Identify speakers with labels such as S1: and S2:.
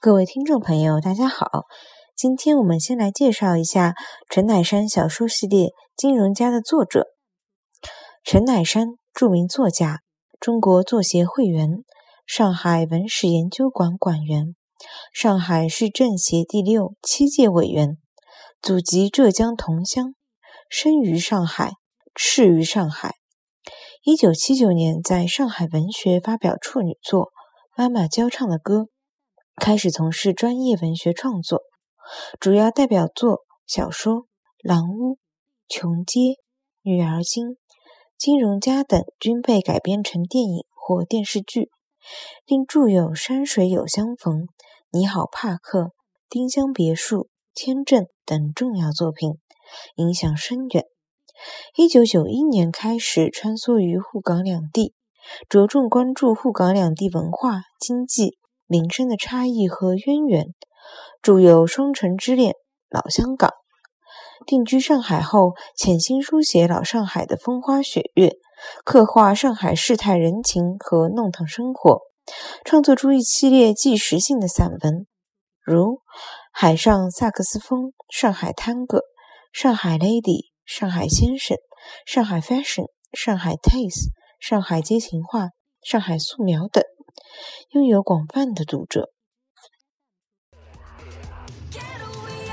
S1: 各位听众朋友，大家好。今天我们先来介绍一下陈乃山小说系列《金融家》的作者陈乃山，著名作家，中国作协会员，上海文史研究馆馆员，上海市政协第六、七届委员，祖籍浙江桐乡，生于上海，逝于上海。一九七九年在上海文学发表处女作《妈妈教唱的歌》。开始从事专业文学创作，主要代表作小说《狼屋》《琼街》《女儿经》《金融家》等均被改编成电影或电视剧，并著有《山水有相逢》《你好，帕克》《丁香别墅》《签证》等重要作品，影响深远。一九九一年开始穿梭于沪港两地，着重关注沪港两地文化、经济。民生的差异和渊源，著有《双城之恋》《老香港》。定居上海后，潜心书写老上海的风花雪月，刻画上海世态人情和弄堂生活，创作出一系列纪实性的散文，如《海上萨克斯风》《上海滩个》《上海 Lady》《上海先生、上海 fashion、上海 taste、上海街情画、上海素描等，拥有广泛的读者。Get away,